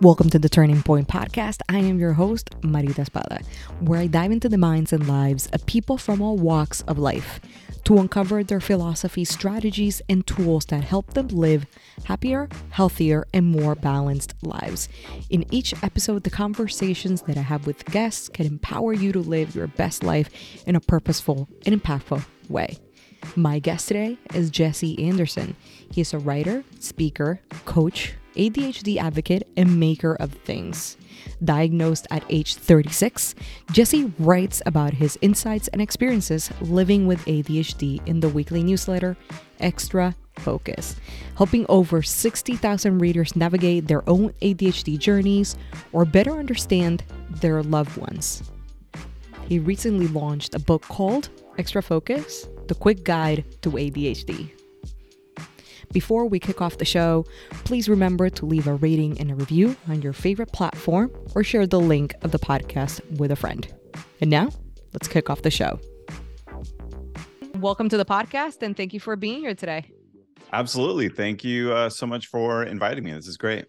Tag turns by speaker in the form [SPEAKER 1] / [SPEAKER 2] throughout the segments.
[SPEAKER 1] Welcome to the Turning Point Podcast. I am your host, Marita Espada, where I dive into the minds and lives of people from all walks of life to uncover their philosophies, strategies, and tools that help them live happier, healthier, and more balanced lives. In each episode, the conversations that I have with guests can empower you to live your best life in a purposeful and impactful way. My guest today is Jesse Anderson. He is a writer, speaker, coach, ADHD advocate, and maker of things. Diagnosed at age 36, Jesse writes about his insights and experiences living with ADHD in the weekly newsletter Extra Focus, helping over 60,000 readers navigate their own ADHD journeys or better understand their loved ones. He recently launched a book called Extra Focus The Quick Guide to ADHD. Before we kick off the show, please remember to leave a rating and a review on your favorite platform or share the link of the podcast with a friend. And now, let's kick off the show. Welcome to the podcast and thank you for being here today.
[SPEAKER 2] Absolutely. Thank you uh, so much for inviting me. This is great.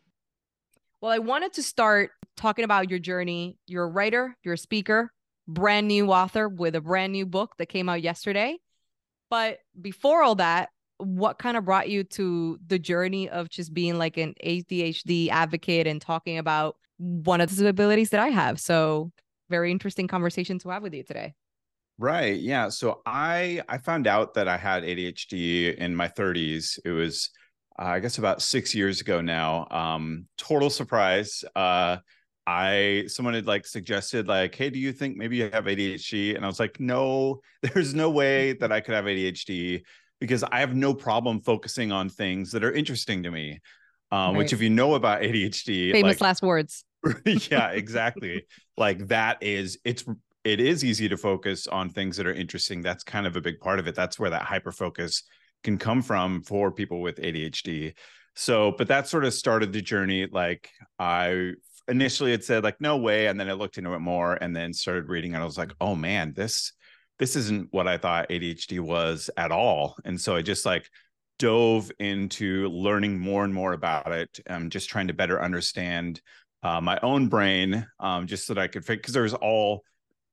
[SPEAKER 1] Well, I wanted to start talking about your journey. You're a writer, you're a speaker, brand new author with a brand new book that came out yesterday. But before all that, what kind of brought you to the journey of just being like an ADHD advocate and talking about one of the disabilities that I have? So, very interesting conversation to have with you today.
[SPEAKER 2] Right. Yeah. So I I found out that I had ADHD in my 30s. It was uh, I guess about 6 years ago now. Um total surprise. Uh I someone had like suggested like, "Hey, do you think maybe you have ADHD?" And I was like, "No, there's no way that I could have ADHD." Because I have no problem focusing on things that are interesting to me. Um, right. Which, if you know about ADHD,
[SPEAKER 1] famous like, last words.
[SPEAKER 2] yeah, exactly. like that is it's it is easy to focus on things that are interesting. That's kind of a big part of it. That's where that hyper focus can come from for people with ADHD. So, but that sort of started the journey. Like I initially had said like no way, and then I looked into it more, and then started reading, and I was like, oh man, this this isn't what I thought ADHD was at all. And so I just like dove into learning more and more about it. I'm just trying to better understand uh, my own brain, um, just so that I could figure because there's all,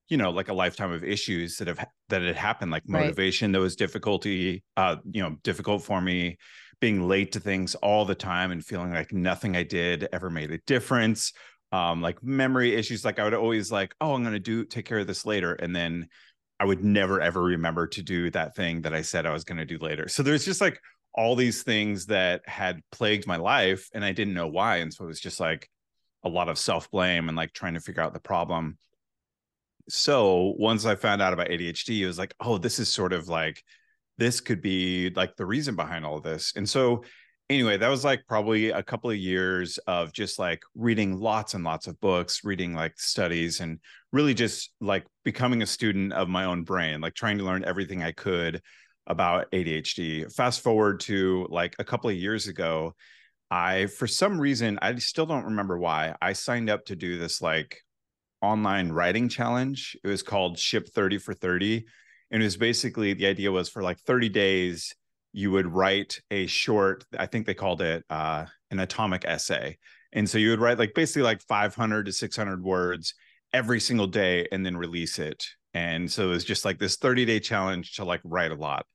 [SPEAKER 2] you know, like a lifetime of issues that have that had happened, like motivation right. that was difficulty, uh, you know, difficult for me, being late to things all the time and feeling like nothing I did ever made a difference. Um, like memory issues, like I would always like, oh, I'm gonna do take care of this later, and then I would never ever remember to do that thing that I said I was going to do later. So there's just like all these things that had plagued my life and I didn't know why. And so it was just like a lot of self blame and like trying to figure out the problem. So once I found out about ADHD, it was like, oh, this is sort of like, this could be like the reason behind all this. And so anyway, that was like probably a couple of years of just like reading lots and lots of books, reading like studies, and really just like becoming a student of my own brain, like trying to learn everything I could about ADHD. Fast forward to like a couple of years ago, I, for some reason, I still don't remember why, I signed up to do this like online writing challenge. It was called Ship 30 for 30. And it was basically the idea was for like 30 days, you would write a short i think they called it uh, an atomic essay. And so you would write like basically like 500 to 600 words every single day and then release it. And so it was just like this 30 day challenge to like write a lot.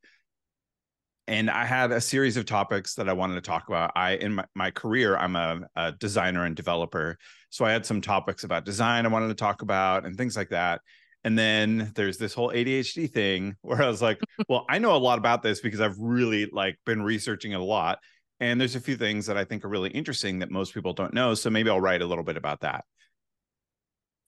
[SPEAKER 2] And i had a series of topics that i wanted to talk about. I in my, my career i'm a, a designer and developer. So i had some topics about design i wanted to talk about and things like that and then there's this whole ADHD thing where I was like, well, I know a lot about this because I've really like been researching it a lot. And there's a few things that I think are really interesting that most people don't know. So maybe I'll write a little bit about that.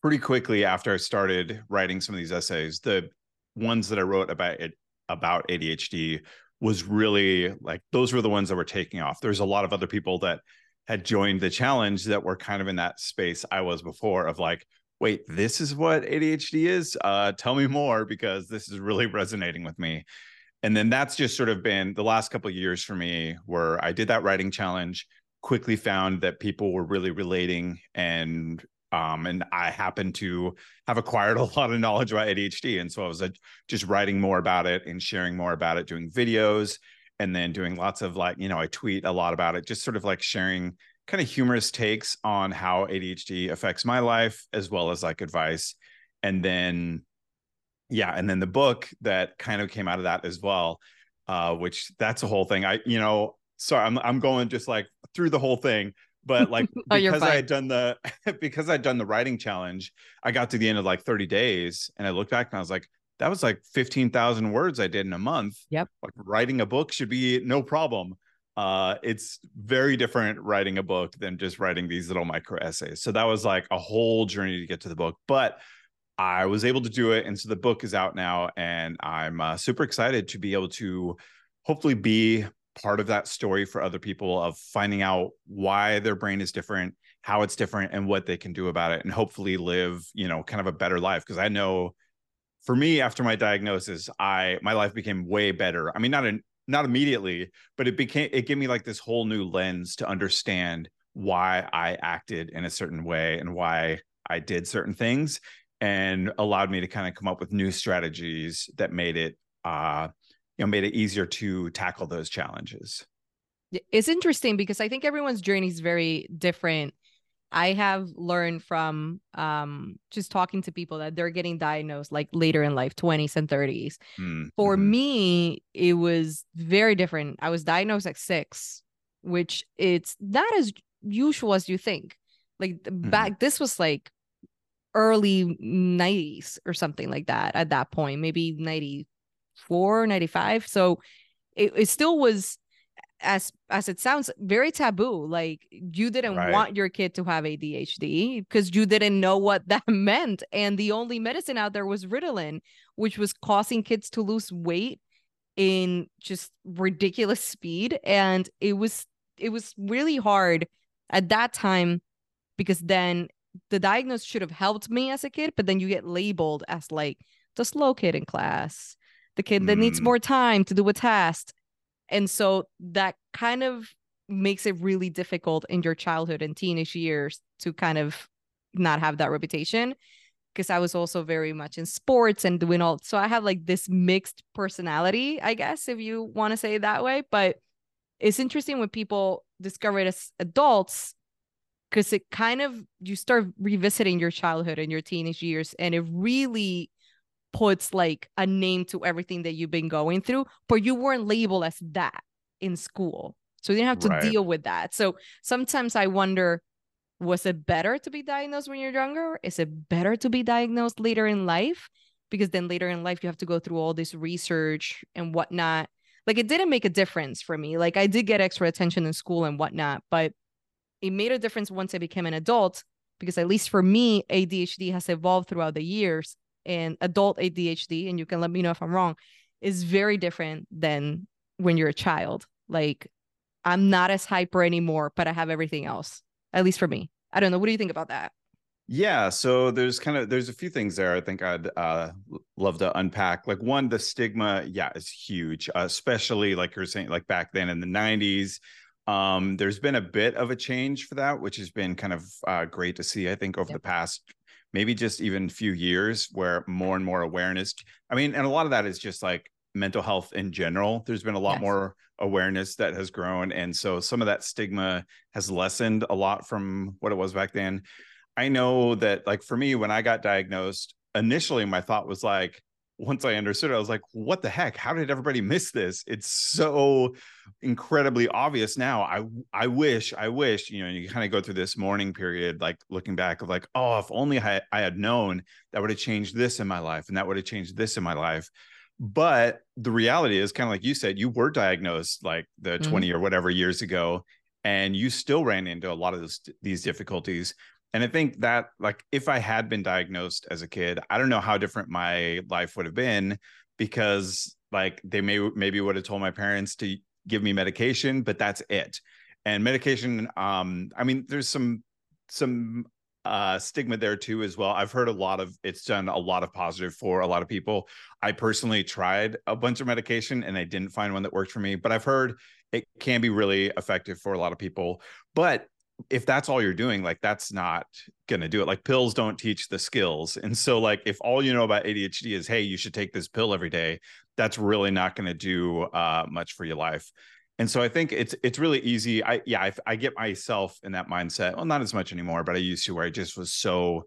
[SPEAKER 2] Pretty quickly after I started writing some of these essays, the ones that I wrote about it about ADHD was really like those were the ones that were taking off. There's a lot of other people that had joined the challenge that were kind of in that space I was before of like, wait, this is what ADHD is? Uh, tell me more because this is really resonating with me. And then that's just sort of been the last couple of years for me where I did that writing challenge, quickly found that people were really relating and um, and I happened to have acquired a lot of knowledge about ADHD. And so I was uh, just writing more about it and sharing more about it, doing videos, and then doing lots of like, you know, I tweet a lot about it, just sort of like sharing kind of humorous takes on how ADHD affects my life, as well as like advice. And then, yeah, and then the book that kind of came out of that as well, uh, which that's a whole thing. I, you know, sorry, I'm I'm going just like through the whole thing, but like oh, because I had done the because I'd done the writing challenge, I got to the end of like 30 days, and I looked back and I was like, that was like 15,000 words I did in a month.
[SPEAKER 1] Yep.
[SPEAKER 2] Like writing a book should be no problem uh it's very different writing a book than just writing these little micro essays. So that was like a whole journey to get to the book but i was able to do it and so the book is out now and i'm uh, super excited to be able to hopefully be part of that story for other people of finding out why their brain is different how it's different and what they can do about it and hopefully live you know kind of a better life. Because i know for me after my diagnosis i my life became way better. I mean not in not immediately, but it became it gave me like this whole new lens to understand why I acted in a certain way and why I did certain things and allowed me to kind of come up with new strategies that made it uh you know made it easier to tackle those challenges.
[SPEAKER 1] It's interesting because I think everyone's journey is very different I have learned from um, just talking to people that they're getting diagnosed like later in life, 20s and 30s. Mm-hmm. For me, it was very different. I was diagnosed at six, which it's not as usual as you think. Like mm-hmm. back, this was like early 90s or something like that at that point, maybe 94, 95. So it, it still was as as it sounds very taboo like you didn't right. want your kid to have ADHD because you didn't know what that meant and the only medicine out there was Ritalin which was causing kids to lose weight in just ridiculous speed and it was it was really hard at that time because then the diagnosis should have helped me as a kid but then you get labeled as like the slow kid in class the kid that needs mm. more time to do a test and so that kind of makes it really difficult in your childhood and teenage years to kind of not have that reputation because I was also very much in sports and doing all so I have like this mixed personality, I guess, if you want to say it that way. But it's interesting when people discover it as adults because it kind of you start revisiting your childhood and your teenage years and it really puts like a name to everything that you've been going through, but you weren't labeled as that in school. So you didn't have to right. deal with that. So sometimes I wonder was it better to be diagnosed when you're younger? Is it better to be diagnosed later in life? Because then later in life, you have to go through all this research and whatnot. Like it didn't make a difference for me. Like I did get extra attention in school and whatnot, but it made a difference once I became an adult because at least for me, ADHD has evolved throughout the years and adult ADHD, and you can let me know if I'm wrong, is very different than when you're a child. Like I'm not as hyper anymore, but I have everything else, at least for me. I don't know. What do you think about that?
[SPEAKER 2] Yeah, so there's kind of there's a few things there I think I'd uh, love to unpack. Like one, the stigma, yeah, is huge, uh, especially like you're saying, like back then in the '90s. Um, there's been a bit of a change for that, which has been kind of uh, great to see. I think over yep. the past maybe just even few years where more and more awareness i mean and a lot of that is just like mental health in general there's been a lot yes. more awareness that has grown and so some of that stigma has lessened a lot from what it was back then i know that like for me when i got diagnosed initially my thought was like once I understood it, I was like, what the heck? How did everybody miss this? It's so incredibly obvious now. I I wish, I wish, you know, you kind of go through this mourning period, like looking back of like, oh, if only I, I had known that would have changed this in my life and that would have changed this in my life. But the reality is kind of like you said, you were diagnosed like the mm-hmm. 20 or whatever years ago, and you still ran into a lot of this, these difficulties and i think that like if i had been diagnosed as a kid i don't know how different my life would have been because like they may maybe would have told my parents to give me medication but that's it. And medication um i mean there's some some uh stigma there too as well. I've heard a lot of it's done a lot of positive for a lot of people. I personally tried a bunch of medication and i didn't find one that worked for me but i've heard it can be really effective for a lot of people. But if that's all you're doing like that's not going to do it like pills don't teach the skills and so like if all you know about adhd is hey you should take this pill every day that's really not going to do uh, much for your life and so I think it's it's really easy. I yeah, I, I get myself in that mindset. Well, not as much anymore, but I used to where I just was so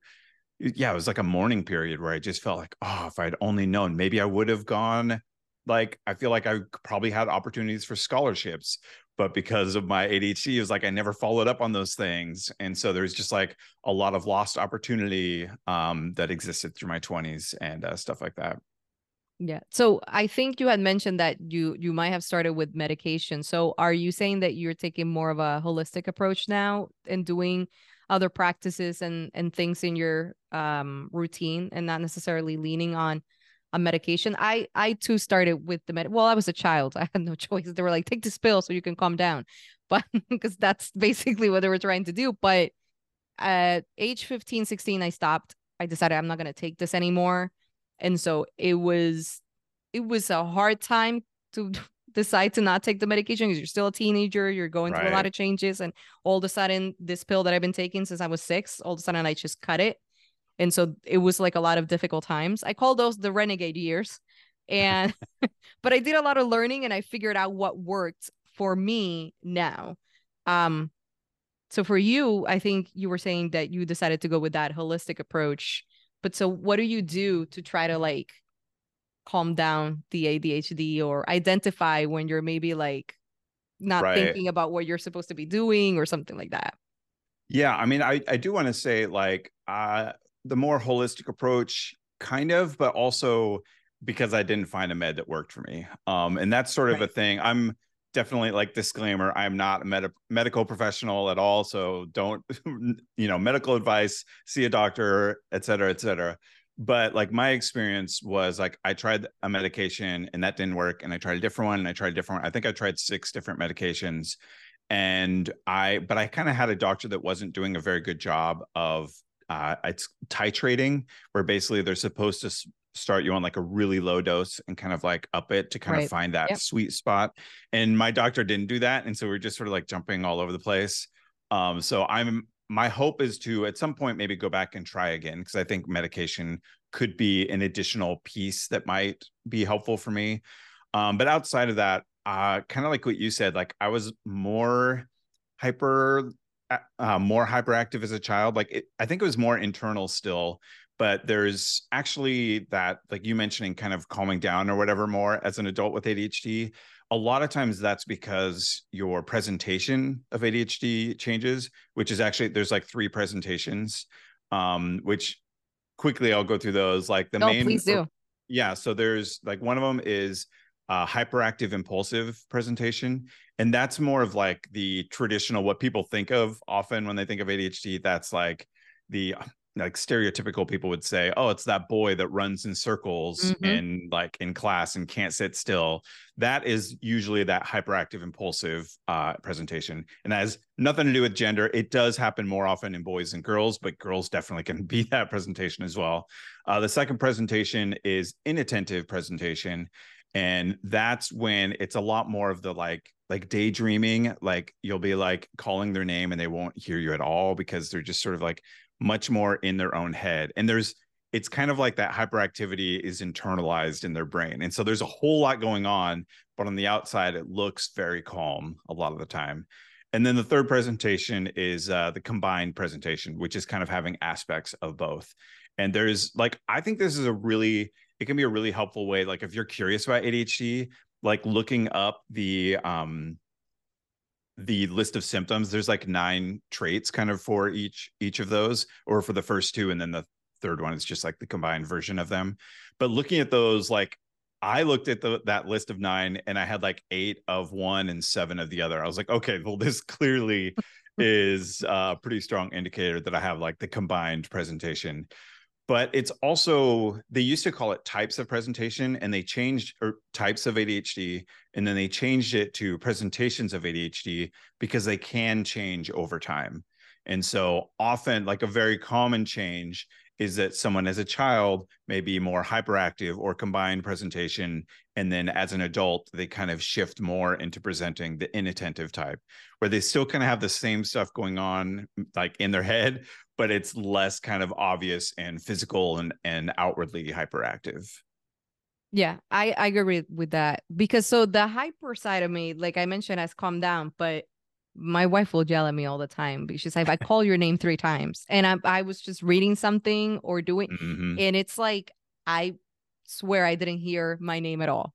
[SPEAKER 2] yeah, it was like a mourning period where I just felt like, oh, if I'd only known, maybe I would have gone. Like, I feel like I probably had opportunities for scholarships, but because of my ADHD, it was like I never followed up on those things. And so there's just like a lot of lost opportunity um, that existed through my 20s and uh, stuff like that.
[SPEAKER 1] Yeah. So I think you had mentioned that you you might have started with medication. So are you saying that you're taking more of a holistic approach now and doing other practices and and things in your um routine and not necessarily leaning on a medication? I I too started with the med well, I was a child. I had no choice. They were like, take this pill so you can calm down. But because that's basically what they were trying to do. But at age 15, 16, I stopped. I decided I'm not gonna take this anymore and so it was it was a hard time to decide to not take the medication because you're still a teenager you're going right. through a lot of changes and all of a sudden this pill that i've been taking since i was six all of a sudden i just cut it and so it was like a lot of difficult times i call those the renegade years and but i did a lot of learning and i figured out what worked for me now um so for you i think you were saying that you decided to go with that holistic approach but so what do you do to try to like calm down the ADHD or identify when you're maybe like not right. thinking about what you're supposed to be doing or something like that?
[SPEAKER 2] Yeah, I mean, I I do want to say like uh the more holistic approach kind of, but also because I didn't find a med that worked for me. Um and that's sort of right. a thing. I'm definitely like disclaimer i'm not a med- medical professional at all so don't you know medical advice see a doctor et cetera et cetera but like my experience was like i tried a medication and that didn't work and i tried a different one and i tried a different one i think i tried six different medications and i but i kind of had a doctor that wasn't doing a very good job of uh, it's titrating where basically they're supposed to start you on like a really low dose and kind of like up it to kind right. of find that yep. sweet spot. And my doctor didn't do that. And so we're just sort of like jumping all over the place. Um, so I'm my hope is to at some point maybe go back and try again because I think medication could be an additional piece that might be helpful for me. Um, but outside of that, uh, kind of like what you said, like I was more hyper uh, more hyperactive as a child. Like it, I think it was more internal still, but there's actually that like you mentioning kind of calming down or whatever more as an adult with ADHD a lot of times that's because your presentation of ADHD changes which is actually there's like three presentations um which quickly I'll go through those like the
[SPEAKER 1] no,
[SPEAKER 2] main
[SPEAKER 1] please do.
[SPEAKER 2] yeah so there's like one of them is uh, hyperactive impulsive presentation and that's more of like the traditional what people think of often when they think of ADHD that's like the like stereotypical people would say, oh, it's that boy that runs in circles mm-hmm. in like in class and can't sit still. That is usually that hyperactive impulsive uh, presentation. And that has nothing to do with gender. It does happen more often in boys and girls, but girls definitely can be that presentation as well. Uh, the second presentation is inattentive presentation. And that's when it's a lot more of the like like daydreaming like you'll be like calling their name and they won't hear you at all because they're just sort of like much more in their own head. And there's it's kind of like that hyperactivity is internalized in their brain. And so there's a whole lot going on, but on the outside, it looks very calm a lot of the time. And then the third presentation is uh, the combined presentation, which is kind of having aspects of both. And there's like, I think this is a really, it can be a really helpful way. Like if you're curious about ADHD, like looking up the um the list of symptoms there's like nine traits kind of for each each of those or for the first two and then the third one is just like the combined version of them but looking at those like i looked at the, that list of nine and i had like eight of one and seven of the other i was like okay well this clearly is a pretty strong indicator that i have like the combined presentation but it's also they used to call it types of presentation and they changed or types of ADHD and then they changed it to presentations of ADHD because they can change over time. And so often like a very common change is that someone as a child may be more hyperactive or combined presentation and then as an adult they kind of shift more into presenting the inattentive type where they still kind of have the same stuff going on like in their head but it's less kind of obvious and physical and and outwardly hyperactive.
[SPEAKER 1] Yeah, I, I agree with that because so the hyper side of me, like I mentioned, has calmed down, but my wife will yell at me all the time because she's like, I call your name three times and I, I was just reading something or doing,
[SPEAKER 2] Mhm.
[SPEAKER 1] and it's like, I swear I didn't hear my name at all.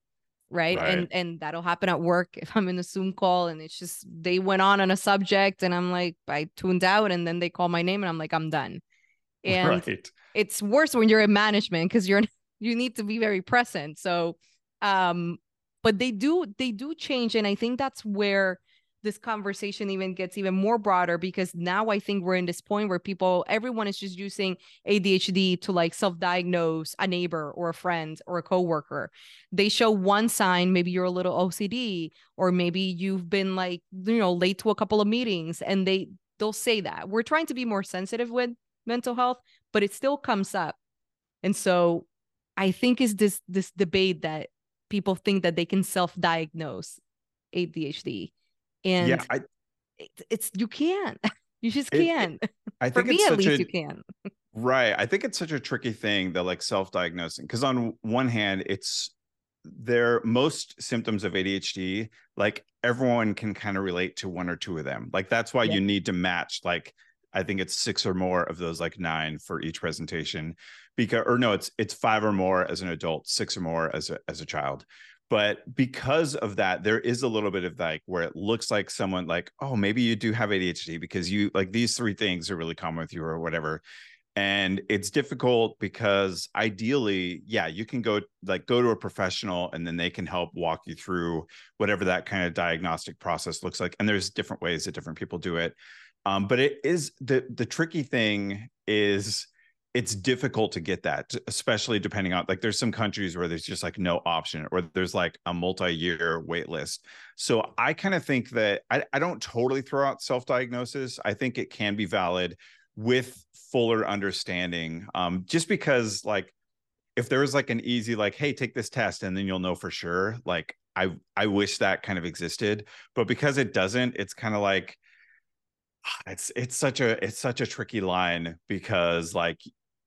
[SPEAKER 1] Right?
[SPEAKER 2] Right.
[SPEAKER 1] And and that'll happen at work if I'm in a Zoom call and it's just they went on on a subject and I'm like, I tuned out and then they call my name and I'm like, I'm done. And
[SPEAKER 2] right.
[SPEAKER 1] it's worse when you're in management because you're you need to be very present so um but they do they do change and i think that's where this conversation even gets even more broader because now i think we're in this point where people everyone is just using adhd to like self-diagnose a neighbor or a friend or a coworker. They show one sign maybe you're a little ocd or maybe you've been like you know late to a couple of meetings and they they'll say that. We're trying to be more sensitive with mental health but it still comes up. And so I think is this this debate that people think that they can self-diagnose ADHD, and
[SPEAKER 2] yeah, I,
[SPEAKER 1] it, it's you can't. You just
[SPEAKER 2] It- it-
[SPEAKER 1] can't.
[SPEAKER 2] I
[SPEAKER 1] For
[SPEAKER 2] think
[SPEAKER 1] me,
[SPEAKER 2] it's
[SPEAKER 1] at least,
[SPEAKER 2] a
[SPEAKER 1] you can.
[SPEAKER 2] right. I think it's such a tricky thing that like self-diagnosing because on one hand, it's there most symptoms of ADHD, like everyone can kind of relate to one or two of them. Like that's why
[SPEAKER 1] Yeah.
[SPEAKER 2] you need to match like I think it's six or more of those like nine for each presentation because or no, it's it's five or more as an adult, six or more as a as a child. But because of that, there is a little bit of like where it looks like someone like, oh, maybe you do have ADHD because you like these three things are really common with you or whatever. And it's difficult because ideally yeah you can go like go to a professional and then they can help walk you through whatever that kind of diagnostic process looks like. And there's different ways that different people do it. Um, but it is the the tricky thing is it's difficult to get that especially depending on like there's some countries where there's just like no option or there's like a multi-year wait list. So i kind of think that I, I don't totally throw out self-diagnosis. I think it can be valid with fuller understanding um just because like if there was like an easy like hey take this test and then you'll know for sure like i i wish that kind of existed. But because it doesn't it's kind of like it's it's such a it's such a tricky line because like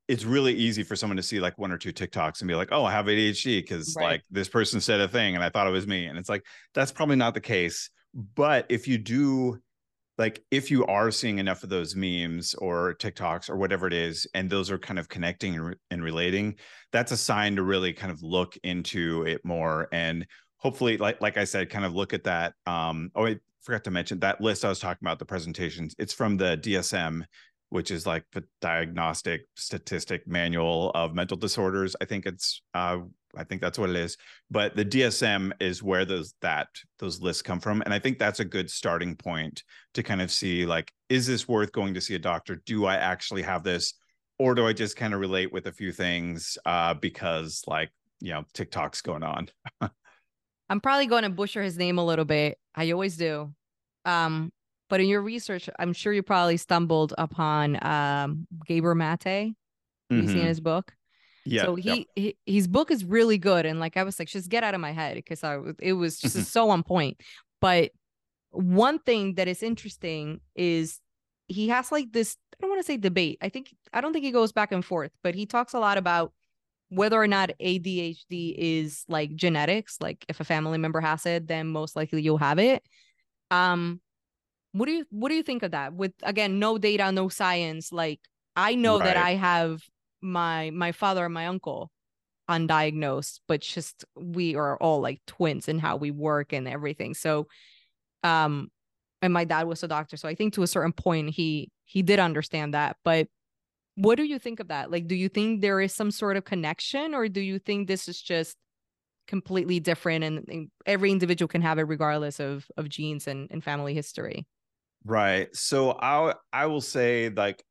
[SPEAKER 2] it's really easy for someone to see like one or two TikToks and be like, "Oh, I have ADHD because
[SPEAKER 1] Right.
[SPEAKER 2] like this person said a thing and I thought it was me." And it's like that's probably not the case. But if you do like if you are seeing enough of those memes or TikToks or whatever it is and those are kind of connecting and, re- and relating, that's a sign to really kind of look into it more and hopefully like like I said kind of look at that um oh I forgot to mention that list I was talking about the presentations. It's from the DSM which is like the diagnostic statistic manual of mental disorders. I think it's uh I think that's what it is. But the DSM is where those that those lists come from. And I think that's a good starting point to kind of see like, is this worth going to see a doctor? Do I actually have this? Or do I just kind of relate with a few things uh because like, you know, TikTok's going on.
[SPEAKER 1] I'm probably going to butcher his name a little bit. I always do. Um, but in your research, I'm sure you probably stumbled upon um Gabor Mate. Have you seen
[SPEAKER 2] Mhm.
[SPEAKER 1] his book?
[SPEAKER 2] Yeah.
[SPEAKER 1] so
[SPEAKER 2] yeah.
[SPEAKER 1] he, he his book is really good and like i was like just get out of my head because i it was just
[SPEAKER 2] Mhm.
[SPEAKER 1] so on point but one thing that is interesting is he has like this i don't want to say debate i think i don't think he goes back and forth but he talks a lot about whether or not adhd is like genetics like if a family member has it then most likely you'll have it um what do you what do you think of that? With again no data no science like i know that i have my my father and my uncle undiagnosed but just we are all like twins in how we work and everything. So um and my dad was a doctor so i think to a certain point he he did understand that. But what do you think of that? Like do you think there is some sort of connection or do you think this is just completely different and, and every individual can have it regardless of of genes and, and family history
[SPEAKER 2] Right. So I I will say like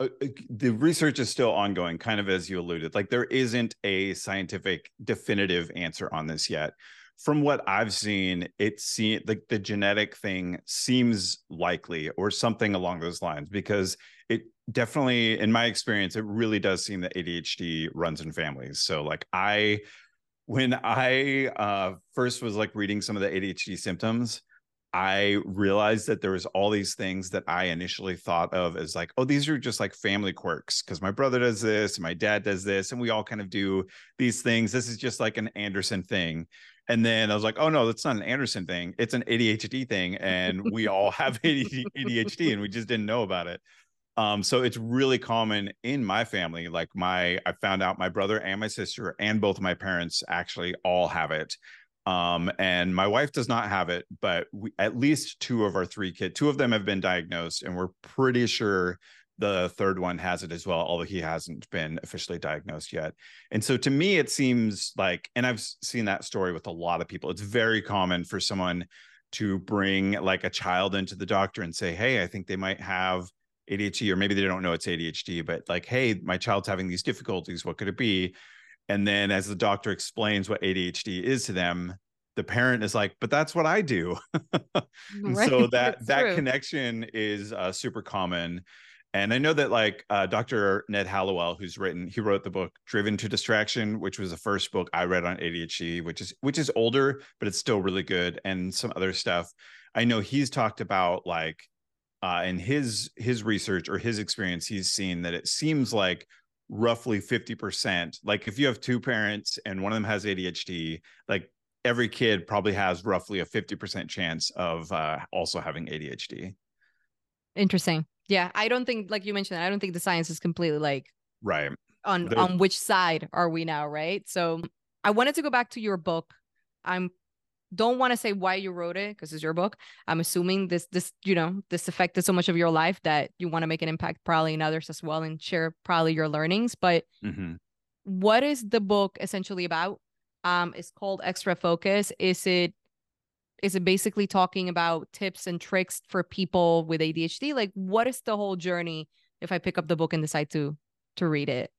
[SPEAKER 2] uh, uh, the research is still ongoing, kind of as you alluded. Like there isn't a scientific definitive answer on this yet. From what I've seen, it see like the genetic thing seems likely or something along those lines because it definitely, in my experience, it really does seem that ADHD runs in families. So like I when I uh first was like reading some of the ADHD symptoms, I realized that there was all these things that I initially thought of as like, oh, these are just like family quirks because my brother does this, and my dad does this, and we all kind of do these things. This is just like an Anderson thing. And then I was like, oh no, that's not an Anderson thing. It's an ADHD thing, and we all have ADHD, and we just didn't know about it. Um, so it's really common in my family. Like my, I found out my brother and my sister and both my parents actually all have it. Um, and my wife does not have it, but we, at least two of our three kids, two of them have been diagnosed, and we're pretty sure the third one has it as well, although he hasn't been officially diagnosed yet. And so to me, it seems like, and I've seen that story with a lot of people, it's very common for someone to bring like a child into the doctor and say, Hey, I think they might have ADHD, or maybe they don't know it's ADHD, but like, Hey, my child's having these difficulties. What could it be? And then as the doctor explains what ADHD is to them, the parent is like, but that's what I do. right. So that that true. connection is uh, super common. And I know that like uh, Dr. Ned Hallowell, who's written, he wrote the book Driven to Distraction, which was the first book I read on ADHD, which is which is older, but it's still really good, and some other stuff. I know he's talked about like uh, in his his research or his experience, he's seen that it seems like roughly 50%. Like if you have two parents and one of them has ADHD, like every kid probably has roughly a 50% chance of uh, also having ADHD.
[SPEAKER 1] Interesting. Yeah, I don't think like you mentioned I don't think the science is completely like
[SPEAKER 2] right
[SPEAKER 1] on on which side are we now, right? So I wanted to go back to your book. I'm don't want to say why you wrote it because it's your book. I'm assuming this this you know this affected so much of your life that you want to make an impact probably in others as well and share probably your learnings. But mm-hmm. what is the book essentially about? Um, it's called Extra Focus. Is it is it basically talking about tips and tricks for people with ADHD? Like, what is the whole journey if I pick up the book and decide to to read it?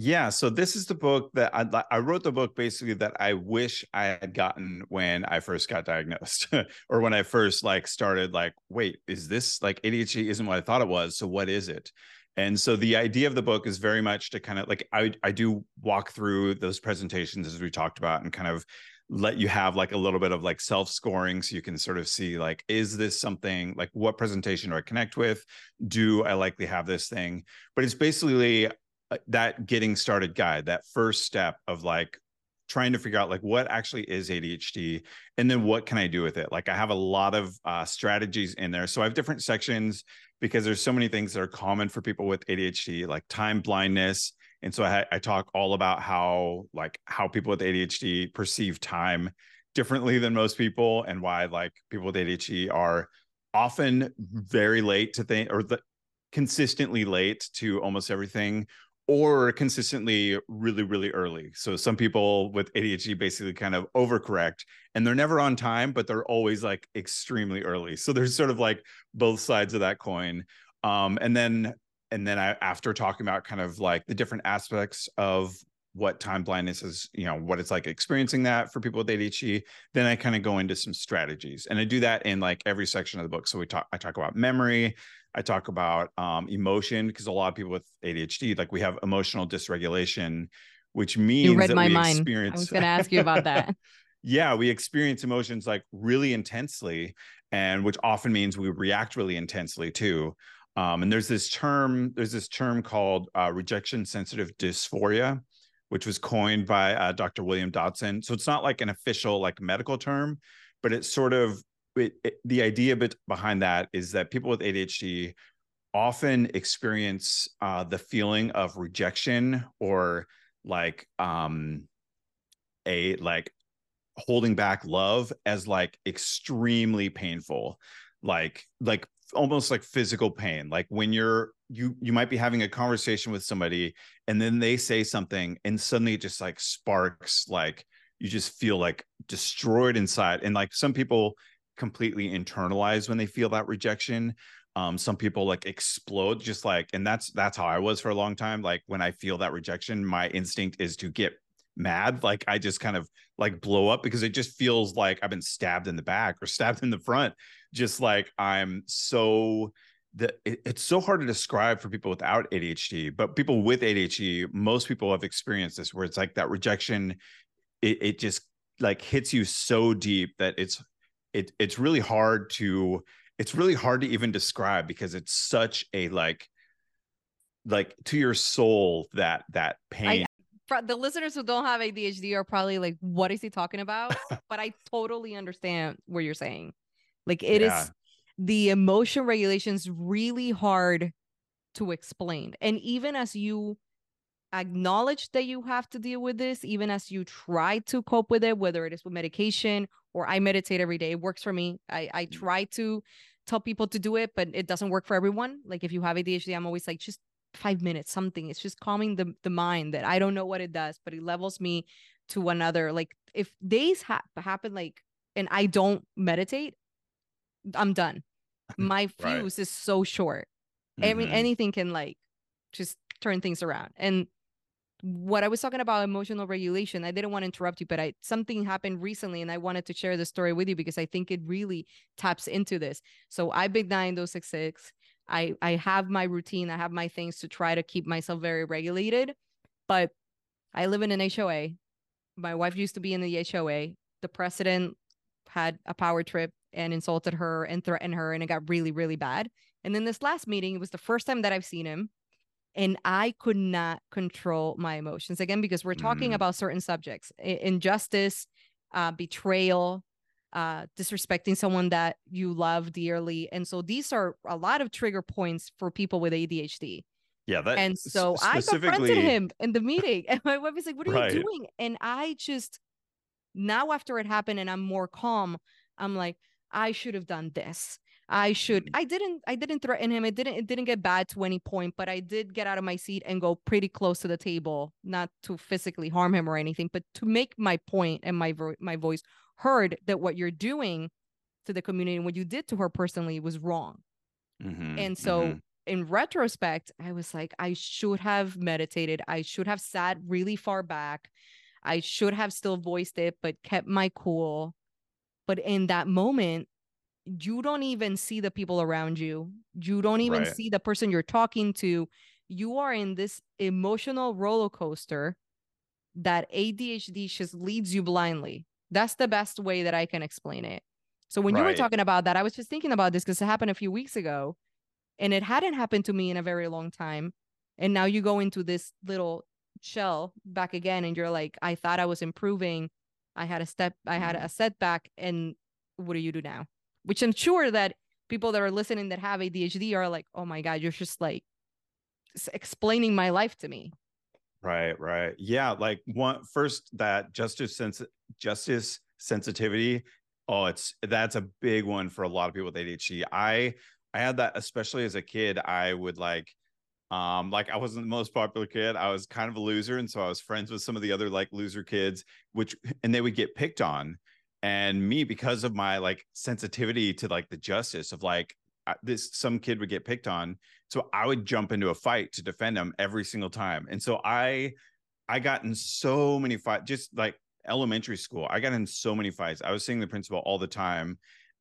[SPEAKER 2] Yeah, so this is the book that I, I wrote the book basically that I wish I had gotten when I first got diagnosed or when I first like started like wait, is this like ADHD isn't what I thought it was, so what is it? And so the idea of the book is very much to kind of like I I do walk through those presentations as we talked about and kind of let you have like a little bit of like self scoring so you can sort of see like is this something like what presentation do I connect with? Do I likely have this thing? But it's basically that getting started guide, that first step of like trying to figure out like what actually is ADHD and then what can I do with it? Like I have a lot of uh, strategies in there. So I have different sections because there's so many things that are common for people with ADHD, like time blindness. And so I, I talk all about how like how people with ADHD perceive time differently than most people and why like people with ADHD are often very late to think or the, consistently late to almost everything or consistently really really early so some people with adhd basically kind of overcorrect and they're never on time but they're always like extremely early so there's sort of like both sides of that coin um, and then and then I, after talking about kind of like the different aspects of what time blindness is, you know, what it's like experiencing that for people with ADHD, then I kind of go into some strategies. And I do that in like every section of the book. So we talk I talk about memory, I talk about um, emotion because a lot of people with ADHD, like we have emotional dysregulation, which means
[SPEAKER 1] you read my mind. Experience... I was going to ask you about that.
[SPEAKER 2] yeah, we experience emotions like really intensely, and which often means we react really intensely too. Um, and there's this term, there's this term called uh, rejection sensitive dysphoria, which was coined by uh, Dr. William Dodson. So it's not like an official like medical term, but it's sort of it, it, the idea behind that is that people with ADHD often experience uh, the feeling of rejection or like um a like holding back love as like extremely painful. Like like almost like physical pain. Like when you're you you might be having a conversation with somebody and then they say something and suddenly it just like sparks like you just feel like destroyed inside. And like some people completely internalize when they feel that rejection. Um, some people like explode just like and that's that's how i was for a long time. Like when i feel that rejection my instinct is to get mad. Like i just kind of like blow up because it just feels like i've been stabbed in the back or stabbed in the front. Just like i'm so that it, it's so hard to describe for people without adhd but people with adhd most people have experienced this where it's like that rejection it, it just like hits you so deep that it's it it's really hard to it's really hard to even describe because it's such a like like to your soul that that pain
[SPEAKER 1] for the listeners who don't have ADHD are probably like, what is he talking about? but I totally understand what you're saying. Like it yeah. is the emotion regulation is really hard to explain. And even as you acknowledge that you have to deal with this, even as you try to cope with it, whether it is with medication or I meditate every day, it works for me. I, I mm. try to tell people to do it, but it doesn't work for everyone. Like if you have ADHD, I'm always like, just five minutes, something. It's just calming the, the mind that I don't know what it does, but it levels me to another. Like if days ha- happen like, and I don't meditate, I'm done. My fuse right. is so short. Mm-hmm. I mean, anything can like just turn things around. And what I was talking about emotional regulation, I didn't want to interrupt you, but I something happened recently and I wanted to share the story with you because I think it really taps into this. So I've been 9066. I I have my routine, I have my things to try to keep myself very regulated. But I live in an HOA. My wife used to be in the HOA. The president had a power trip and insulted her and threatened her, and it got really, really bad. And then this last meeting, it was the first time that I've seen him. And I could not control my emotions again because we're talking mm. about certain subjects injustice, uh, betrayal, uh, disrespecting someone that you love dearly. And so these are a lot of trigger points for people with ADHD.
[SPEAKER 2] Yeah. That
[SPEAKER 1] and so I confronted him in the meeting, and my wife was like, What are right. you doing? And I just, now after it happened and I'm more calm, I'm like, I should have done this. I should mm. I didn't I didn't threaten him. It didn't it didn't get bad to any point, but I did get out of my seat and go pretty close to the table, not to physically harm him or anything, but to make my point and my vo- my voice heard that what you're doing to the community and what you did to her personally was wrong. Mm-hmm, and so mm-hmm. in retrospect, I was like, I should have meditated. I should have sat really far back. I should have still voiced it, but kept my cool. But in that moment, you don't even see the people around you. You don't even right. see the person you're talking to. You are in this emotional roller coaster that ADHD just leads you blindly. That's the best way that I can explain it. So when right. you were talking about that, I was just thinking about this because it happened a few weeks ago and it hadn't happened to me in a very long time. And now you go into this little shell back again and you're like, I thought I was improving. I had a step, I had mm-hmm. a setback. And what do you do now? Which I'm sure that people that are listening that have ADHD are like, oh my God, you're just like explaining my life to me.
[SPEAKER 2] Right, right. Yeah, like one first that justice sense justice sensitivity. Oh, it's that's a big one for a lot of people with ADHD. I I had that especially as a kid. I would like um like I wasn't the most popular kid. I was kind of a loser and so I was friends with some of the other like loser kids which and they would get picked on and me because of my like sensitivity to like the justice of like this some kid would get picked on so i would jump into a fight to defend him every single time. And so i i got in so many fights just like elementary school i got in so many fights. I was seeing the principal all the time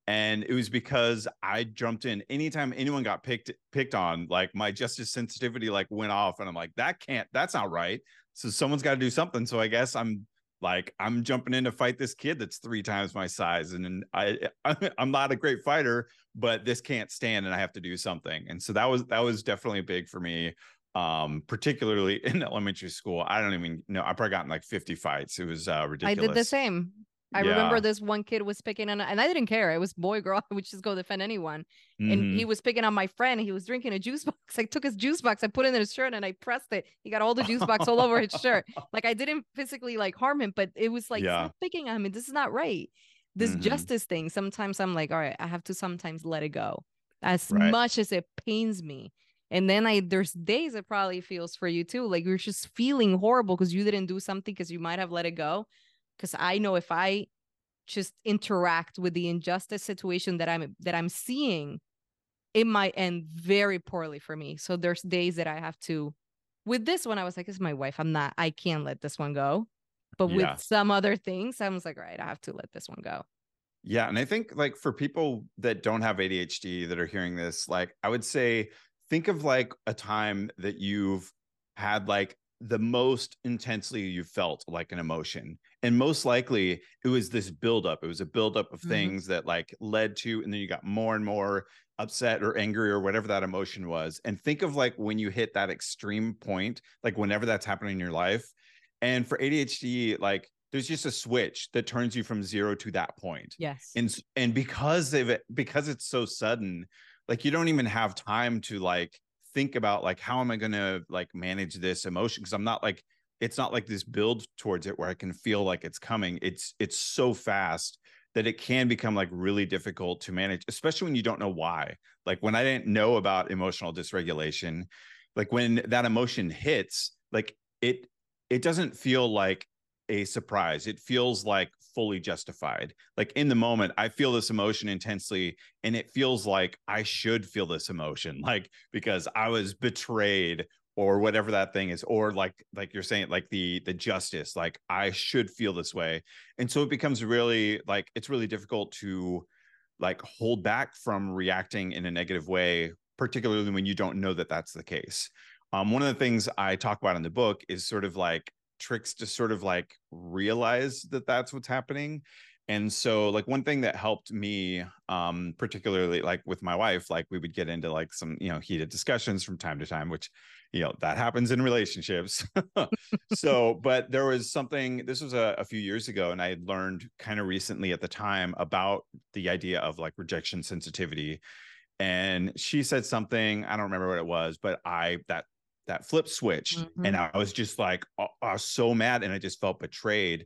[SPEAKER 2] and it was because i jumped in anytime anyone got picked picked on like my justice sensitivity like went off and i'm like that can't that's not right. So someone's got to do something. So i guess i'm like i'm jumping in to fight this kid that's three times my size and and i i'm not a great fighter but this can't stand and i have to do something. And so that was that was definitely big for me um particularly in elementary school. I don't even know i probably gotten like 50 fights. It was uh ridiculous
[SPEAKER 1] i did the same I yeah. remember this one kid was picking on, and I didn't care. It was boy, girl. I would just go defend anyone. Mm-hmm. And he mm-hmm. was picking on my friend. He was drinking a juice box. I took his juice box, I put it in his shirt, and I pressed it. He got all the juice box all over his shirt. Like I didn't physically like harm him, but it was like yeah. stop picking on him. This is not right. This mm-hmm. justice thing. Sometimes I'm like, all right, I have to sometimes let it go, as right. much as it pains me. And then I there's days it probably feels for you too. Like you're just feeling horrible because you didn't do something because you might have let it go. Because I know if I just interact with the injustice situation that I'm that I'm seeing, it might end very poorly for me. So there's days that I have to with this one, I was like, is my wife. I'm not, I can't let this one go. But yeah. with some other things, I was like, right, I have to let this one go.
[SPEAKER 2] Yeah. And I think like for people that don't have ADHD that are hearing this, like I would say, think of like a time that you've had like the most intensely you felt like an emotion and most likely it was this buildup. It was a buildup of mm-hmm. things that like led to and then you got more and more upset or angry or whatever that emotion was. And think of like when you hit that extreme point like whenever that's happening in your life. And for adhd like there's just a switch that turns you from zero to that point.
[SPEAKER 1] Yes.
[SPEAKER 2] And and because of it because it's so sudden like you don't even have time to like think about like how am I going to like manage this emotion because I'm not like it's not like this build towards it where I can feel like it's coming. It's it's so fast that it can become like really difficult to manage, especially when you don't know why. Like when I didn't know about emotional dysregulation, like when that emotion hits, like it it doesn't feel like a surprise. It feels like fully justified. Like in the moment, I feel this emotion intensely, and it feels like I should feel this emotion, like because I was betrayed or whatever that thing is or like like you're saying like the the justice like i should feel this way and so it becomes really like it's really difficult to like hold back from reacting in a negative way particularly when you don't know that that's the case um, one of the things i talk about in the book is sort of like tricks to sort of like realize that that's what's happening. And so like one thing that helped me um particularly like with my wife like we would get into like some you know heated discussions from time to time which you know that happens in relationships. So but there was something this was a, a few years ago and i had learned kind of recently at the time about the idea of like rejection sensitivity. And she said something i don't remember what it was but i that that flip switch mm-hmm. and i was just like I was so mad and i just felt betrayed.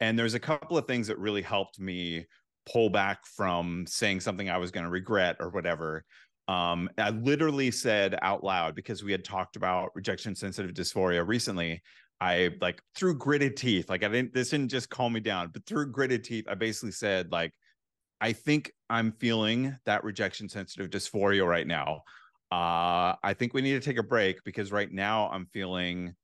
[SPEAKER 2] And there's a couple of things that really helped me pull back from saying something i was going to regret or whatever. Um, i literally said out loud because we had talked about rejection sensitive dysphoria recently i like through gritted teeth like i didn't this didn't just calm me down but through gritted teeth i basically said like i think i'm feeling that rejection sensitive dysphoria right now uh, I think we need to take a break because right now I'm feeling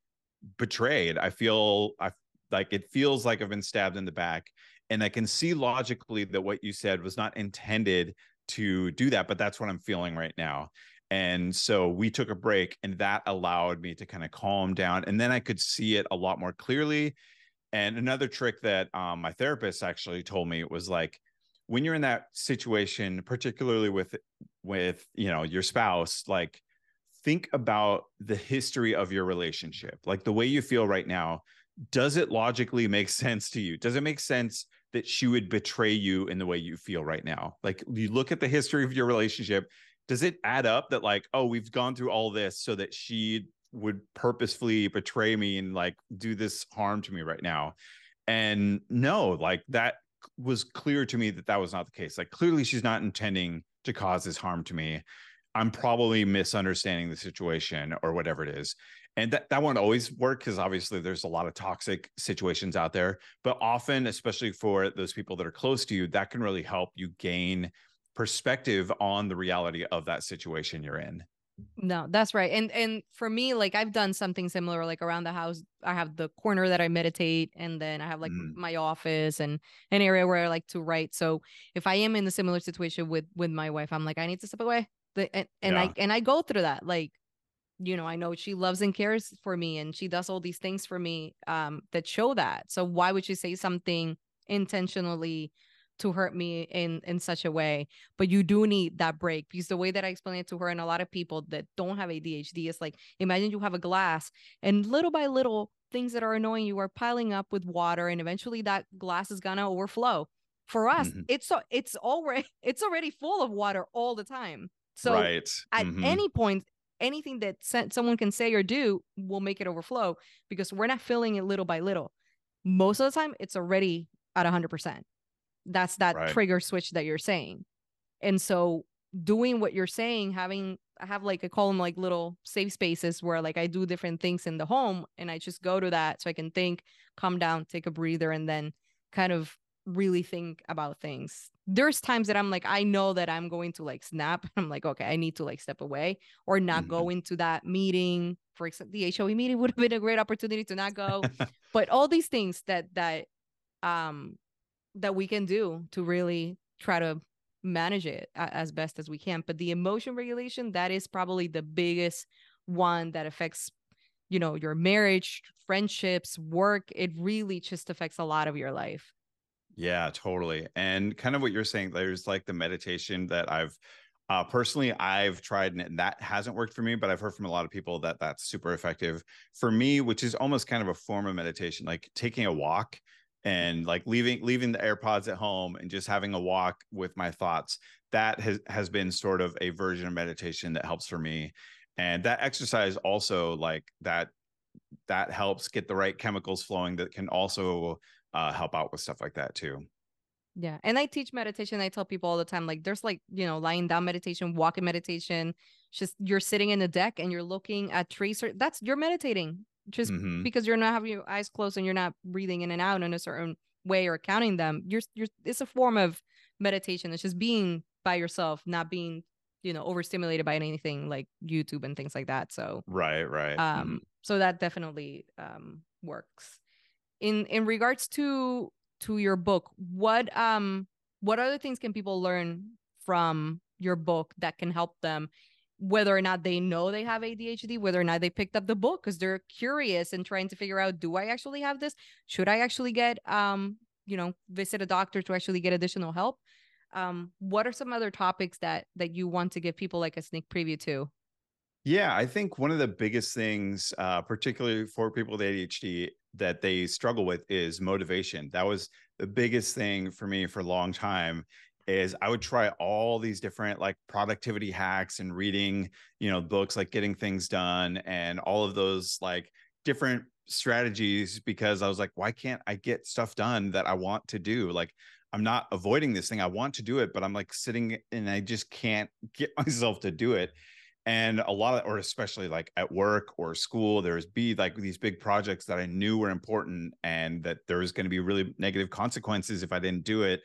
[SPEAKER 2] betrayed. I feel I like it feels like I've been stabbed in the back, and I can see logically that what you said was not intended to do that, but that's what I'm feeling right now. And so we took a break, and that allowed me to kind of calm down, and then I could see it a lot more clearly. And another trick that um, my therapist actually told me was like when you're in that situation particularly with with you know your spouse like think about the history of your relationship like the way you feel right now. Does it logically make sense to you? Does it make sense that she would betray you in the way you feel right now? Like you look at the history of your relationship. Does it add up that like oh we've gone through all this so that she would purposefully betray me and like do this harm to me right now? And no like that was clear to me that that was not the case. Like clearly she's not intending to cause this harm to me. I'm probably misunderstanding the situation or whatever it is. And that, that won't always work because obviously there's a lot of toxic situations out there. But often, especially for those people that are close to you, that can really help you gain perspective on the reality of that situation you're in.
[SPEAKER 1] No, that's right. And and for me, like I've done something similar, like around the house. I have the corner that I meditate, and then I have like mm. my office and an area where I like to write. So if I am in a similar situation with with my wife, I'm like, I need to step away. The, and, and yeah. I and I go through that. Like, you know, I know she loves and cares for me, and she does all these things for me um that show that. So why would she say something intentionally to hurt me in in such a way but you do need that break because the way that i explain it to her and a lot of people that don't have adhd is like imagine you have a glass and little by little things that are annoying you are piling up with water and eventually that glass is gonna overflow for us mm-hmm. it's so it's already it's already full of water all the time so right. at mm-hmm. any point anything that someone can say or do will make it overflow because we're not filling it little by little most of the time it's already at 100% that's that right. trigger switch that you're saying. And so doing what you're saying, having I have like I call them like little safe spaces where like I do different things in the home and I just go to that so I can think, calm down, take a breather, and then kind of really think about things. There's times that I'm like, I know that I'm going to like snap. I'm like, okay, I need to like step away or not mm-hmm. go into that meeting. For example, the HOA meeting would have been a great opportunity to not go. but all these things that that um that we can do to really try to manage it as best as we can but the emotion regulation that is probably the biggest one that affects you know, your marriage, friendships, work. It really just affects a lot of your life.
[SPEAKER 2] Yeah, totally. And kind of what you're saying, there's like the meditation that I've uh, personally I've tried and that hasn't worked for me, but I've heard from a lot of people that that's super effective for me, which is almost kind of a form of meditation, like taking a walk and like leaving leaving the AirPods at home and just having a walk with my thoughts. That has has been sort of a version of meditation that helps for me. And that exercise also like that that helps get the right chemicals flowing that can also uh, help out with stuff like that too.
[SPEAKER 1] Yeah. And I teach meditation. I tell people all the time, like there's like, you know, lying down meditation, walking meditation, just you're sitting in the deck and you're looking at trees. That's you're meditating just mm-hmm. because you're not having your eyes closed and you're not breathing in and out in a certain way or counting them. You're you're it's a form of meditation. It's just being by yourself, not being, you know, overstimulated by anything like YouTube and things like that. So
[SPEAKER 2] right, right.
[SPEAKER 1] Um, mm-hmm. so that definitely um works. In in regards to to your book, what um what other things can people learn from your book that can help them whether or not they know they have ADHD, whether or not they picked up the book because they're curious and trying to figure out do I actually have this? Should I actually get um, you know, visit a doctor to actually get additional help? Um, what are some other topics that that you want to give people like a sneak preview to?
[SPEAKER 2] Yeah, I think one of the biggest things, uh, particularly for people with ADHD, that they struggle with is motivation. That was the biggest thing for me for a long time is I would try all these different like productivity hacks and reading, you know, books like getting things done and all of those like different strategies because I was like, why can't I get stuff done that I want to do? Like I'm not avoiding this thing. I want to do it, but I'm like sitting and I just can't get myself to do it. And a lot of, or especially like at work or school, there's be like these big projects that I knew were important and that there was going to be really negative consequences if I didn't do it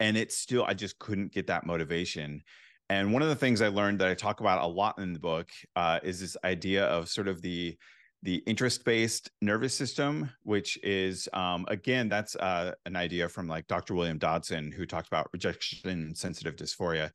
[SPEAKER 2] and it's still i just couldn't get that motivation. And one of the things i learned that i talk about a lot in the book uh, is this idea of sort of the the interest-based nervous system which is um, again that's uh, an idea from like dr william dodson who talked about rejection sensitive dysphoria.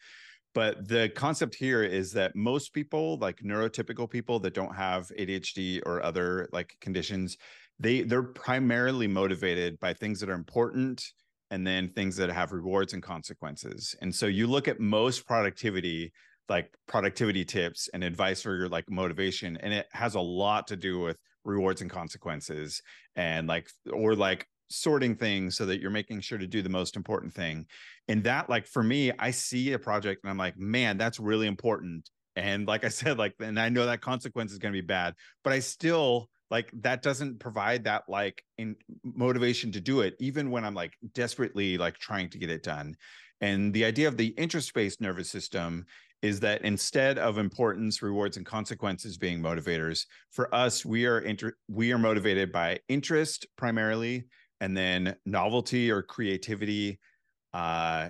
[SPEAKER 2] But the concept here is that most people like neurotypical people that don't have adhd or other like conditions they they're primarily motivated by things that are important and then things that have rewards and consequences. And so you look at most productivity, like productivity tips and advice for your like motivation, and it has a lot to do with rewards and consequences and like, or like sorting things so that you're making sure to do the most important thing. And that, like, for me, I see a project and I'm like, man, that's really important. And like I said, like, and I know that consequence is going to be bad, but I still, like that doesn't provide that like in motivation to do it even when i'm like desperately like trying to get it done. And the idea of the interest-based nervous system is that instead of importance rewards and consequences being motivators for us we are inter- we are motivated by interest primarily and then novelty or creativity uh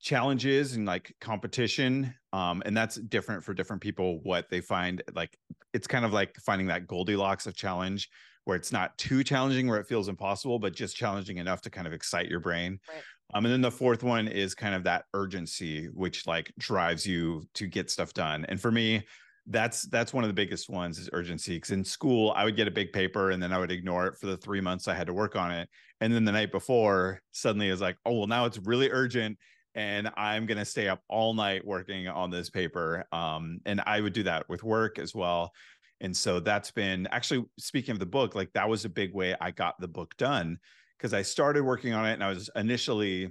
[SPEAKER 2] challenges and like competition um and that's different for different people what they find like it's kind of like finding that goldilocks of challenge where it's not too challenging where it feels impossible but just challenging enough to kind of excite your brain. Right. um and then the fourth one is kind of that urgency which like drives you to get stuff done. And for me that's that's one of the biggest ones is urgency because in school i would get a big paper and then i would ignore it for the three months i had to work on it. And then the night before suddenly it's like oh well now it's really urgent and I'm going to stay up all night working on this paper. Um, and I would do that with work as well. And so that's been actually speaking of the book, like that was a big way I got the book done because I started working on it and I was initially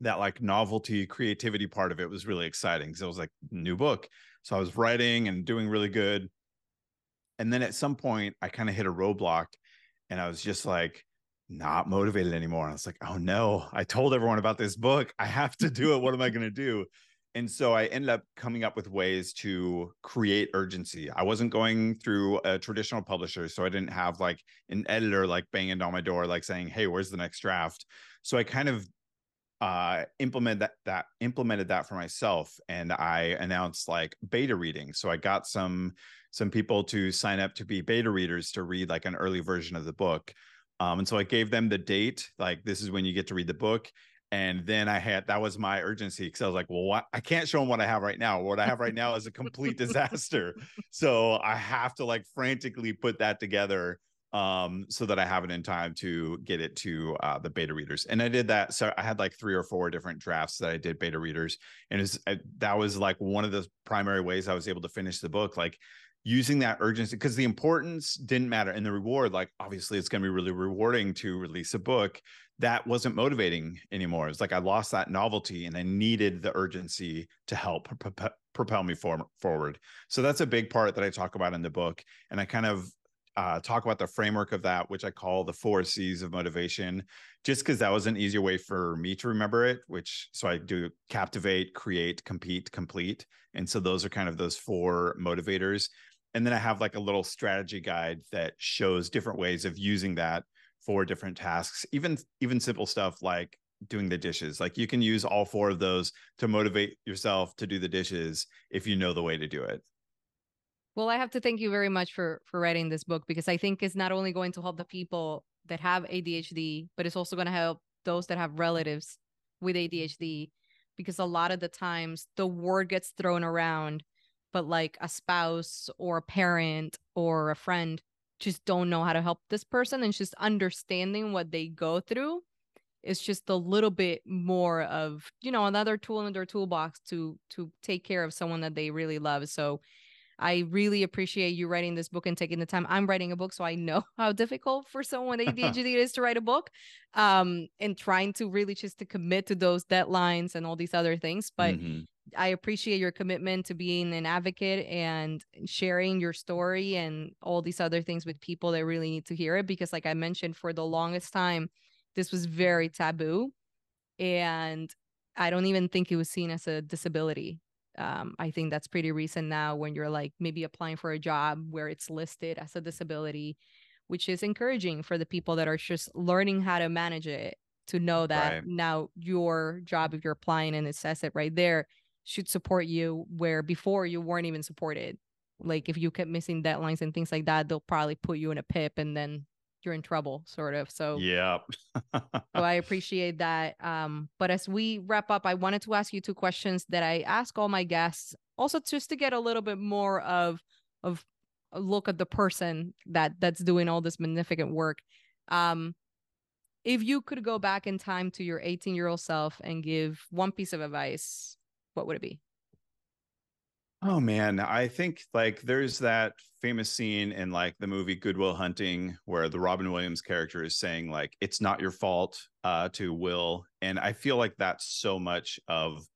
[SPEAKER 2] that like novelty creativity part of it was really exciting because it was like new book. So I was writing and doing really good. And then at some point I kind of hit a roadblock and I was just like, not motivated anymore. And I was like, oh no, I told everyone about this book. I have to do it. What am I going to do? And so I ended up coming up with ways to create urgency. I wasn't going through a traditional publisher. So I didn't have like an editor like banging on my door, like saying, hey, where's the next draft? So I kind of uh implement that that implemented that for myself and i announced like beta reading so i got some some people to sign up to be beta readers to read like an early version of the book um, and so I gave them the date, like this is when you get to read the book. And then I had that was my urgency because I was like, well, what? I can't show them what I have right now. What I have right now is a complete disaster. So I have to like frantically put that together um, so that I have it in time to get it to uh, the beta readers. And I did that. So I had like three or four different drafts that I did beta readers, and was, I, that was like one of the primary ways I was able to finish the book. Like using that urgency because the importance didn't matter and the reward like obviously it's going to be really rewarding to release a book that wasn't motivating anymore it's like i lost that novelty and i needed the urgency to help propel me forward so that's a big part that i talk about in the book and i kind of uh, talk about the framework of that, which I call the four C's of motivation, just because that was an easier way for me to remember it. Which so I do captivate, create, compete, complete, and so those are kind of those four motivators and then I have like a little strategy guide that shows different ways of using that for different tasks, even even simple stuff like doing the dishes. Like you can use all four of those to motivate yourself to do the dishes if you know the way to do it.
[SPEAKER 1] Well, I have to thank you very much for for writing this book because I think it's not only going to help the people that have ADHD, but it's also going to help those that have relatives with ADHD because a lot of the times the word gets thrown around but like a spouse or a parent or a friend just don't know how to help this person and just understanding what they go through is just a little bit more of you know another tool in their toolbox to to take care of someone that they really love so I really appreciate you writing this book and taking the time. I'm writing a book, so I know how difficult for someone with ADHD it is to write a book, um, and trying to really just to commit to those deadlines and all these other things. But mm-hmm. I appreciate your commitment to being an advocate and sharing your story and all these other things with people that really need to hear it. Because, like I mentioned, for the longest time, this was very taboo, and I don't even think it was seen as a disability um, I think that's pretty recent now when you're like maybe applying for a job where it's listed as a disability, which is encouraging for the people that are just learning how to manage it to know that right. now your job, if you're applying and it says it right there, should support you where before you weren't even supported. Like if you kept missing deadlines and things like that, they'll probably put you in a PIP and then you're in trouble sort of. So
[SPEAKER 2] yeah
[SPEAKER 1] so i appreciate that um but as we wrap up i wanted to ask you two questions that i ask all my guests also just to get a little bit more of of a look at the person that that's doing all this magnificent work. Um if you could go back in time to your 18 year old self and give one piece of advice what would it be
[SPEAKER 2] Oh man, I think like there's that famous scene in like the movie Good Will Hunting where the Robin Williams character is saying like it's not your fault uh to Will and I feel like that's so much of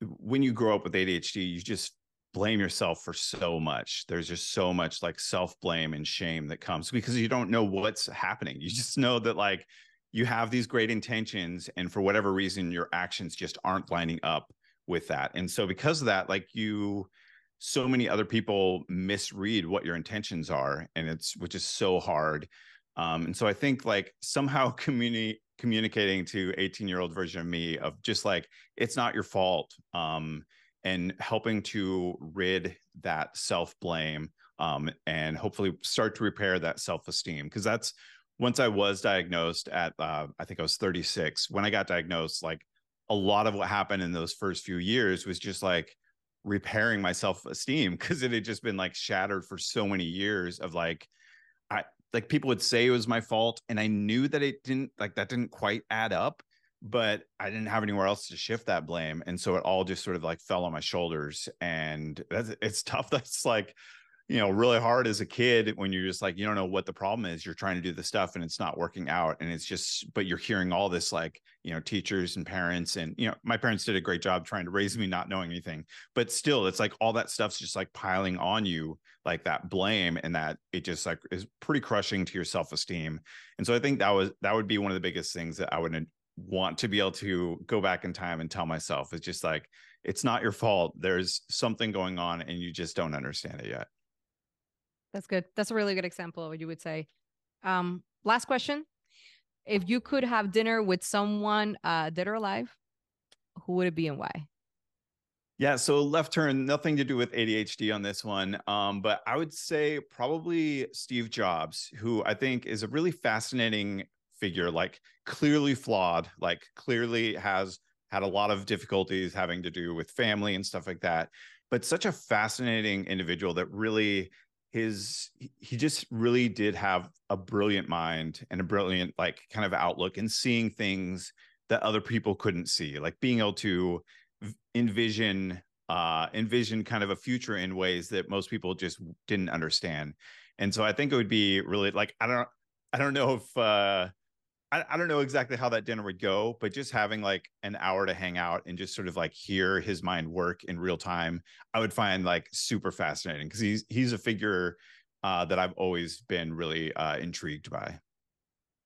[SPEAKER 2] when you grow up with ADHD you just blame yourself for so much. There's just so much like self-blame and shame that comes because you don't know what's happening. You just know that like you have these great intentions and for whatever reason your actions just aren't lining up with that. And so because of that, like you so many other people misread what your intentions are and it's which is so hard. Um, and so I think like somehow communi- communicating to 18 year old version of me of just like it's not your fault um, and helping to rid that self blame um, and hopefully start to repair that self esteem because that's once I was diagnosed at uh, I think I was 36 when I got diagnosed like a lot of what happened in those first few years was just like repairing my self-esteem because it had just been like shattered for so many years of like I like people would say it was my fault and I knew that it didn't like that didn't quite add up but I didn't have anywhere else to shift that blame and so it all just sort of like fell on my shoulders and that's it's tough. That's like you know really hard as a kid when you're just like you don't know what the problem is you're trying to do the stuff and it's not working out and it's just but you're hearing all this like you know teachers and parents and you know my parents did a great job trying to raise me not knowing anything but still it's like all that stuff's just like piling on you like that blame and that it just like is pretty crushing to your self-esteem and so i think that was that would be one of the biggest things that i would want to be able to go back in time and tell myself it's just like it's not your fault there's something going on and you just don't understand it yet
[SPEAKER 1] that's good. That's a really good example of what you would say. Um, last question. If you could have dinner with someone uh, dead or alive, who would it be and why?
[SPEAKER 2] Yeah, so left turn, nothing to do with ADHD on this one. Um, but I would say probably Steve Jobs, who I think is a really fascinating figure, like clearly flawed, like clearly has had a lot of difficulties having to do with family and stuff like that. But such a fascinating individual that really his he just really did have a brilliant mind and a brilliant like kind of outlook and seeing things that other people couldn't see like being able to envision uh envision kind of a future in ways that most people just didn't understand. And so i think it would be really like i don't i don't know if uh I, I don't know exactly how that dinner would go, but just having like an hour to hang out and just sort of like hear his mind work in real time, I would find like super fascinating because he's he's a figure uh, that I've always been really uh, intrigued by.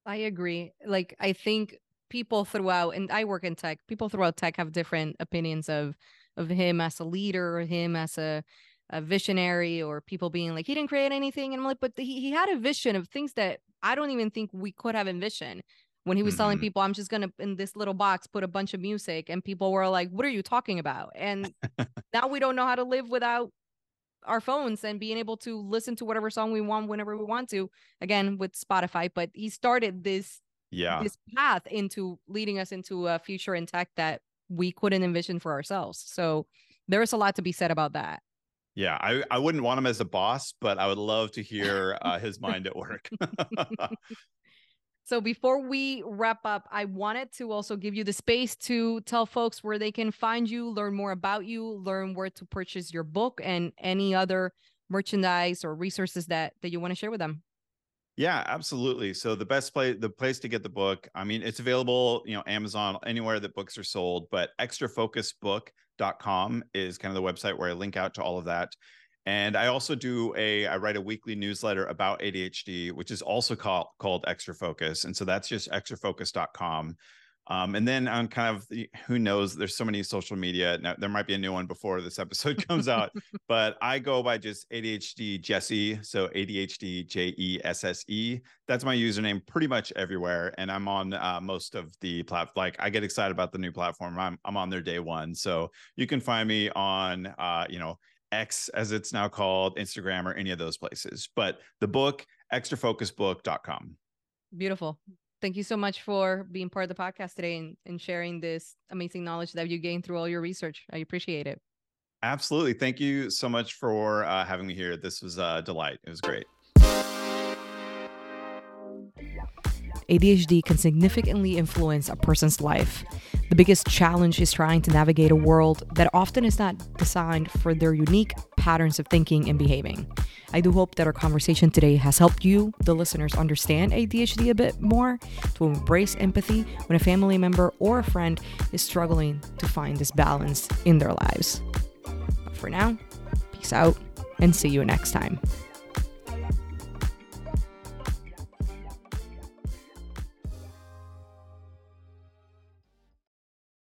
[SPEAKER 1] I agree. Like I think people throughout, and I work in tech. People throughout tech have different opinions of of him as a leader, him as a a visionary, or people being like he didn't create anything. And I'm like, but he he had a vision of things that I don't even think we could have envisioned when he was mm-hmm. telling people, I'm just going to, in this little box, put a bunch of music. And people were like, what are you talking about? And now we don't know how to live without our phones and being able to listen to whatever song we want whenever we want to again with spotify but he started this
[SPEAKER 2] yeah
[SPEAKER 1] this path into leading us into a future in tech that we couldn't envision for ourselves so there's a lot to be said about that
[SPEAKER 2] yeah, I, I wouldn't want him as a boss, but I would love to hear uh, his mind at work.
[SPEAKER 1] so before we wrap up, I wanted to also give you the space to tell folks where they can find you, learn more about you, learn where to purchase your book and any other merchandise or resources that that you want to share with them.
[SPEAKER 2] Yeah, absolutely. So the best place, the place to get the book, I mean, it's available, you know, Amazon, anywhere that books are sold, but extrafocusbook.com is kind of the website where I link out to all of that. And I also do a, I write a weekly newsletter about ADHD, which is also called, called Extra Focus. And so that's just extrafocus.com. Um, and then on kind of who knows, there's so many social media. Now, there might be a new one before this episode comes out, but I go by just ADHD Jesse. So ADHD J E S S E. That's my username pretty much everywhere. And I'm on uh, most of the platform. Like I get excited about the new platform. I'm, I'm on there day one. So you can find me on, uh, you know, X as it's now called, Instagram, or any of those places. But the book, extrafocusbook.com.
[SPEAKER 1] Beautiful thank you so much for being part of the podcast today and, and sharing this amazing knowledge that you gained through all your research. I appreciate it.
[SPEAKER 2] Absolutely. Thank you so much for uh, having me here. This was a delight. It was great.
[SPEAKER 1] ADHD can significantly influence a person's life. The biggest challenge is trying to navigate a world that often is not designed for their unique patterns of thinking and behaving. I do hope that our conversation today has helped you, the listeners, understand ADHD a bit more, to embrace empathy when a family member or a friend is struggling to find this balance in their lives. But for now, peace out and see you next time.